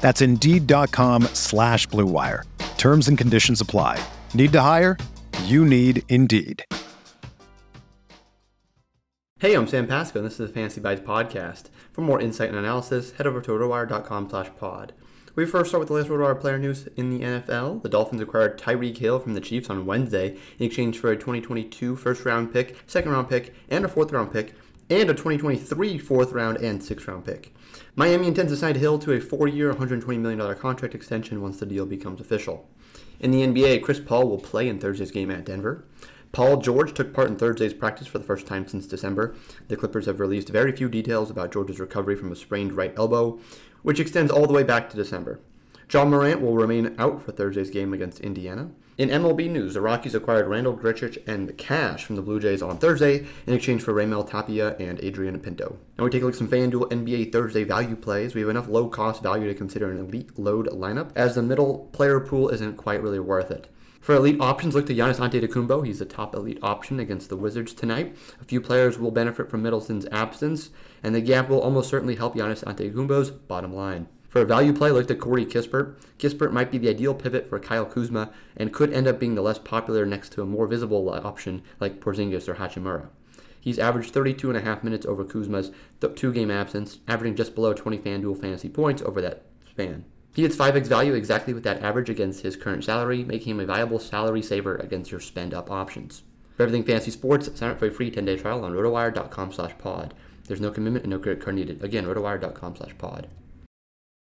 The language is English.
That's Indeed.com slash BlueWire. Terms and conditions apply. Need to hire? You need Indeed. Hey, I'm Sam Pasco, and this is the Fantasy Bites podcast. For more insight and analysis, head over to rotowire.com slash pod. We first start with the latest RotoWire player news in the NFL. The Dolphins acquired Tyreek Hill from the Chiefs on Wednesday in exchange for a 2022 first round pick, second round pick, and a fourth round pick, and a 2023 fourth round and sixth round pick. Miami intends to sign Hill to a four year, $120 million contract extension once the deal becomes official. In the NBA, Chris Paul will play in Thursday's game at Denver. Paul George took part in Thursday's practice for the first time since December. The Clippers have released very few details about George's recovery from a sprained right elbow, which extends all the way back to December. Ja Morant will remain out for Thursday's game against Indiana. In MLB news, the Rockies acquired Randall Grichuk and cash from the Blue Jays on Thursday in exchange for Raimel Tapia and Adrian Pinto. Now we take a look at some FanDuel NBA Thursday value plays. We have enough low-cost value to consider an elite load lineup, as the middle player pool isn't quite really worth it. For elite options, look to Giannis Antetokounmpo. He's the top elite option against the Wizards tonight. A few players will benefit from Middleton's absence, and the gap will almost certainly help Giannis Antetokounmpo's bottom line. For a value play, look to Corey Kispert. Kispert might be the ideal pivot for Kyle Kuzma and could end up being the less popular next to a more visible uh, option like Porzingis or Hachimura. He's averaged 32 and a half minutes over Kuzma's two-game absence, averaging just below 20 FanDuel fantasy points over that span. He gets 5x value exactly with that average against his current salary, making him a viable salary saver against your spend up options. For everything fantasy sports, sign up for a free 10-day trial on rotowire.com slash pod. There's no commitment and no credit card needed. Again, rotowire.com slash pod.